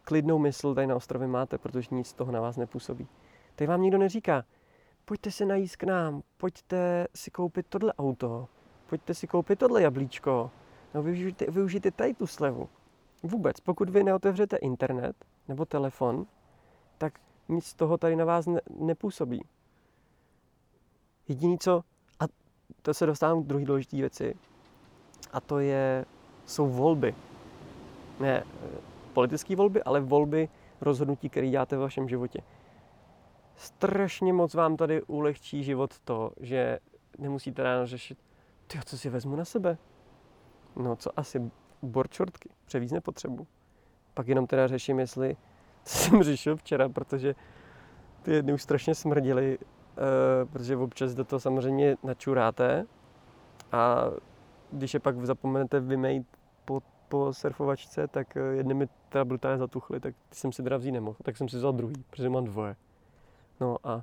klidnou mysl tady na ostrově máte, protože nic z toho na vás nepůsobí. Tady vám nikdo neříká, pojďte se najíst k nám, pojďte si koupit tohle auto, pojďte si koupit tohle jablíčko, no využijte, využijte tady tu slevu. Vůbec, pokud vy neotevřete internet nebo telefon, tak nic z toho tady na vás ne, nepůsobí. Jediný co, a to se dostávám k druhé důležité věci, a to je, jsou volby. Ne eh, politické volby, ale volby rozhodnutí, které děláte v vašem životě. Strašně moc vám tady ulehčí život to, že nemusíte ráno řešit, ty co si vezmu na sebe? No co asi, borčortky, převíz nepotřebu. Pak jenom teda řeším, jestli jsem řešil včera, protože ty jedny už strašně smrdily, protože občas do toho samozřejmě načuráte a když je pak zapomenete vymejt po, po surfovačce, tak eh, jedny mi teda brutálně zatuchly, tak jsem si teda vzít nemohl, tak jsem si vzal druhý, protože mám dvoje. No a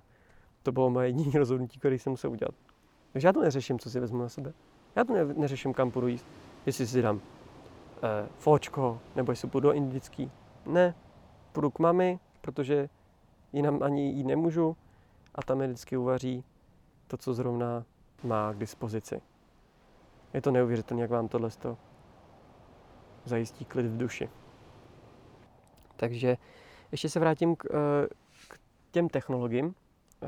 to bylo moje jediné rozhodnutí, které jsem musel udělat. Takže já to neřeším, co si vezmu na sebe. Já to ne, neřeším, kam půjdu jíst. Jestli si dám eh, fočko, nebo jestli půjdu indický. Ne, půjdu k mami, protože jinam ani jít nemůžu a tam mi vždycky uvaří to, co zrovna má k dispozici. Je to neuvěřitelné, jak vám tohle zajistí klid v duši. Takže ještě se vrátím k, eh, k těm technologiím. Eh,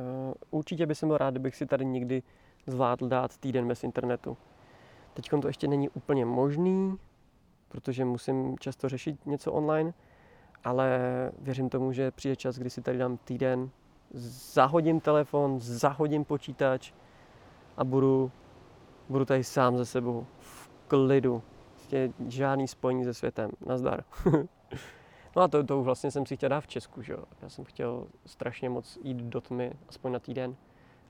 určitě bych byl rád, kdybych si tady někdy zvládl dát týden bez internetu. Teď to ještě není úplně možný, protože musím často řešit něco online, ale věřím tomu, že přijde čas, kdy si tady dám týden, zahodím telefon, zahodím počítač a budu, budu tady sám ze sebou, v klidu. Prostě žádný spojení se světem. Nazdar. no a to, to vlastně jsem si chtěl dát v Česku, že jo. Já jsem chtěl strašně moc jít do tmy, aspoň na týden.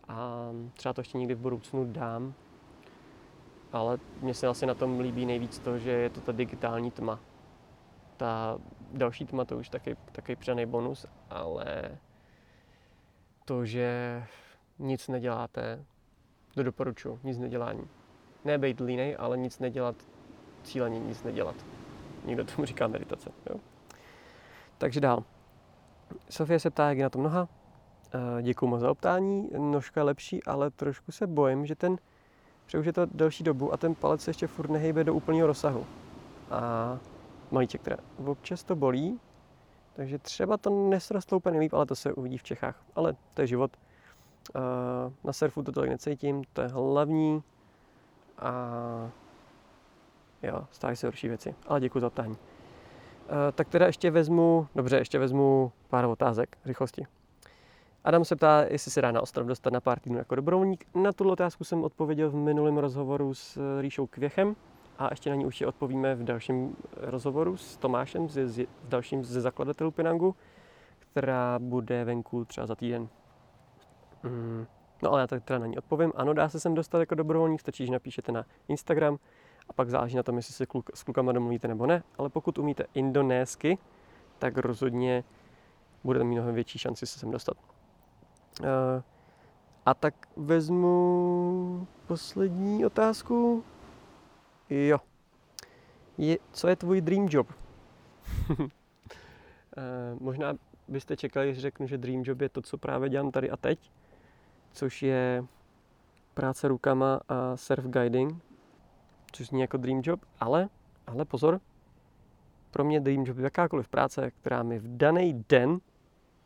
A třeba to ještě někdy v budoucnu dám, ale mně se asi na tom líbí nejvíc to, že je to ta digitální tma. Ta další tma to už taky, taky přenej bonus, ale to, že nic neděláte, to doporučuji, nic nedělání. Ne být línej, ale nic nedělat, cíleně nic nedělat. Někdo tomu říká meditace. Jo? Takže dál. Sofie se ptá, jak je na tom noha. Děkuji moc za optání. Nožka je lepší, ale trošku se bojím, že ten už je to delší dobu a ten palec se ještě furt nehejbe do úplného rozsahu. A malíček teda. Občas to bolí, takže třeba to nesrostlo úplně líp, ale to se uvidí v Čechách. Ale to je život. Na surfu to tolik necítím, to je hlavní. A jo, stávají se horší věci. Ale děkuji za ptání. Tak teda ještě vezmu, dobře, ještě vezmu pár otázek rychlosti. Adam se ptá, jestli se dá na ostrov dostat na pár týdnů jako dobrovolník. Na tuto otázku jsem odpověděl v minulém rozhovoru s Ríšou Kvěchem a ještě na ní určitě odpovíme v dalším rozhovoru s Tomášem, z, z, dalším ze zakladatelů Pinangu, která bude venku třeba za týden. Mm. No ale já tak teda na ní odpovím. Ano, dá se sem dostat jako dobrovolník, stačí, že napíšete na Instagram a pak záleží na tom, jestli se kluk, s klukama domluvíte nebo ne. Ale pokud umíte indonésky, tak rozhodně budete mít mnohem větší šanci se sem dostat. Uh, a tak vezmu poslední otázku. Jo. Je, co je tvůj dream job? uh, možná byste čekali, že řeknu, že dream job je to, co právě dělám tady a teď, což je práce rukama a surf guiding, což zní jako dream job, ale, ale pozor, pro mě dream job je jakákoliv práce, která mi v daný den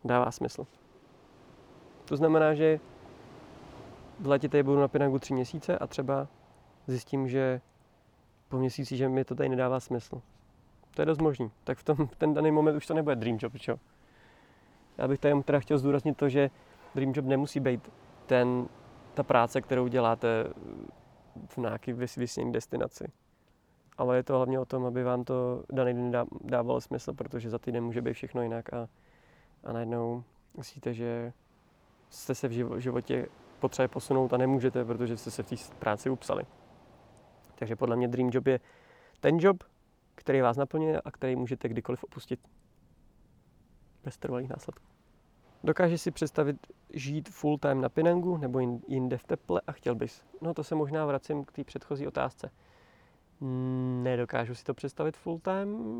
dává smysl. To znamená, že v letě tady budu na Pinangu tři měsíce a třeba zjistím, že po měsíci, že mi to tady nedává smysl. To je dost možný. Tak v, tom, ten daný moment už to nebude dream job, čo? Já bych tady teda chtěl zdůraznit to, že dream job nemusí být ten, ta práce, kterou děláte v nějaké vysněné destinaci. Ale je to hlavně o tom, aby vám to daný den dávalo smysl, protože za týden může být všechno jinak a, a najednou myslíte, že jste se v životě potřebuje posunout a nemůžete, protože jste se v té práci upsali. Takže podle mě dream job je ten job, který vás naplňuje a který můžete kdykoliv opustit. Bez trvalých následků. Dokáže si představit žít full time na Pinangu nebo jinde v teple a chtěl bys? No to se možná vracím k té předchozí otázce. Nedokážu si to představit full time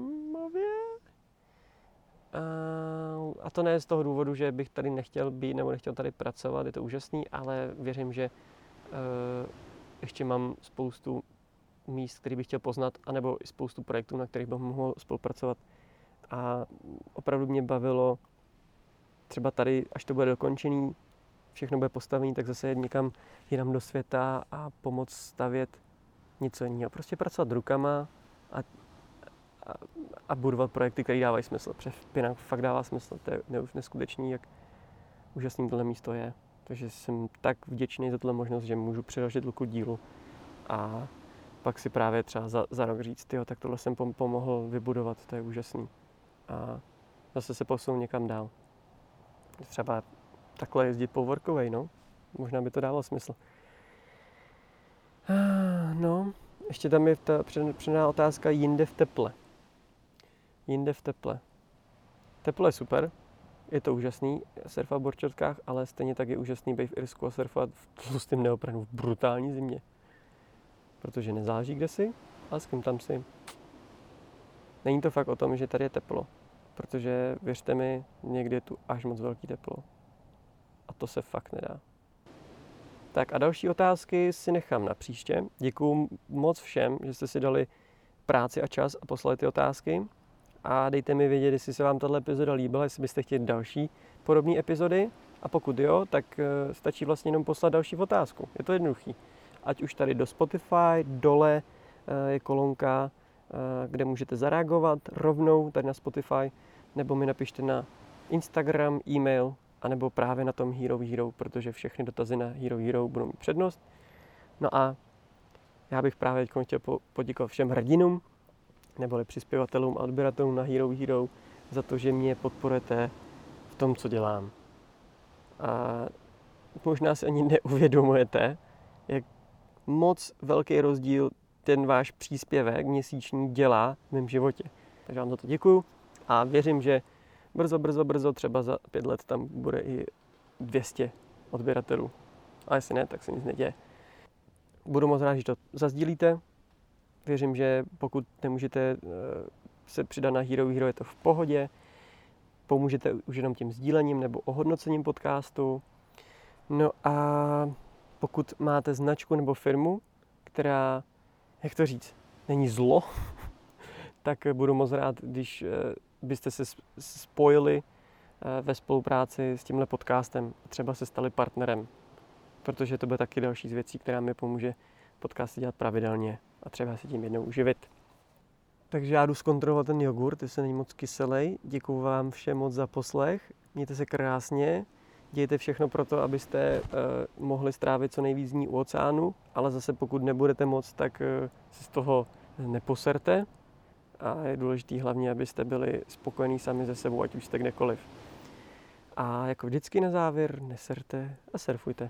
A to ne z toho důvodu, že bych tady nechtěl být nebo nechtěl tady pracovat, je to úžasný, ale věřím, že ještě mám spoustu míst, který bych chtěl poznat, anebo i spoustu projektů, na kterých bych mohl spolupracovat. A opravdu mě bavilo třeba tady, až to bude dokončený, všechno bude postavený, tak zase jet někam jinam do světa a pomoct stavět něco jiného. Prostě pracovat rukama a, a, a budovat projekty, které dávají smysl. Protože fakt dává smysl. To je už neskutečný, jak úžasný tohle místo je. Takže jsem tak vděčný za tuhle možnost, že můžu přiložit luku dílu a pak si právě třeba za, za rok říct, tyjo, tak tohle jsem pomohl vybudovat, to je úžasný. A zase se posunu někam dál. Třeba takhle jezdit po Workaway, no. Možná by to dávalo smysl. Ah, no, ještě tam je ta předná otázka jinde v teple. Jinde v teple. Teple je super, je to úžasný surfovat v borčotkách, ale stejně tak je úžasný být v Irsku a surfovat v tlustém neoprenu v brutální zimě. Protože nezáleží kde si, ale s kým tam si. Není to fakt o tom, že tady je teplo. Protože věřte mi, někdy je tu až moc velký teplo. A to se fakt nedá. Tak a další otázky si nechám na příště. Děkuju moc všem, že jste si dali práci a čas a poslali ty otázky. A dejte mi vědět, jestli se vám tato epizoda líbila, jestli byste chtěli další podobné epizody. A pokud jo, tak eh, stačí vlastně jenom poslat další otázku. Je to jednoduchý. Ať už tady do Spotify, dole eh, je kolonka, eh, kde můžete zareagovat rovnou tady na Spotify, nebo mi napište na Instagram, e-mail, anebo právě na tom Hero Hero, protože všechny dotazy na Hero Hero budou mít přednost. No a já bych právě teď chtěl poděkovat všem hrdinům, neboli přispěvatelům a odběratelům na Hero Hero za to, že mě podporujete v tom, co dělám. A možná si ani neuvědomujete, jak moc velký rozdíl ten váš příspěvek měsíční dělá v mém životě. Takže vám za to děkuju a věřím, že brzo, brzo, brzo, třeba za pět let tam bude i 200 odběratelů. A jestli ne, tak se nic neděje. Budu moc rád, že to zazdílíte. Věřím, že pokud nemůžete eh, se přidat na Hero Hero, je to v pohodě. Pomůžete už jenom tím sdílením nebo ohodnocením podcastu. No a pokud máte značku nebo firmu, která, jak to říct, není zlo, tak budu moc rád, když eh, byste se spojili eh, ve spolupráci s tímhle podcastem, třeba se stali partnerem, protože to bude taky další z věcí, která mi pomůže podcasty dělat pravidelně a třeba se tím jednou uživit. Takže já jdu zkontrolovat ten jogurt, se není moc kyselý. Děkuji vám všem moc za poslech. Mějte se krásně. Dějte všechno pro to, abyste uh, mohli strávit co nejvíc dní u oceánu, ale zase pokud nebudete moc, tak uh, se z toho neposerte a je důležité hlavně, abyste byli spokojení sami ze sebou, ať už jste kdekoliv. A jako vždycky na závěr, neserte a surfujte.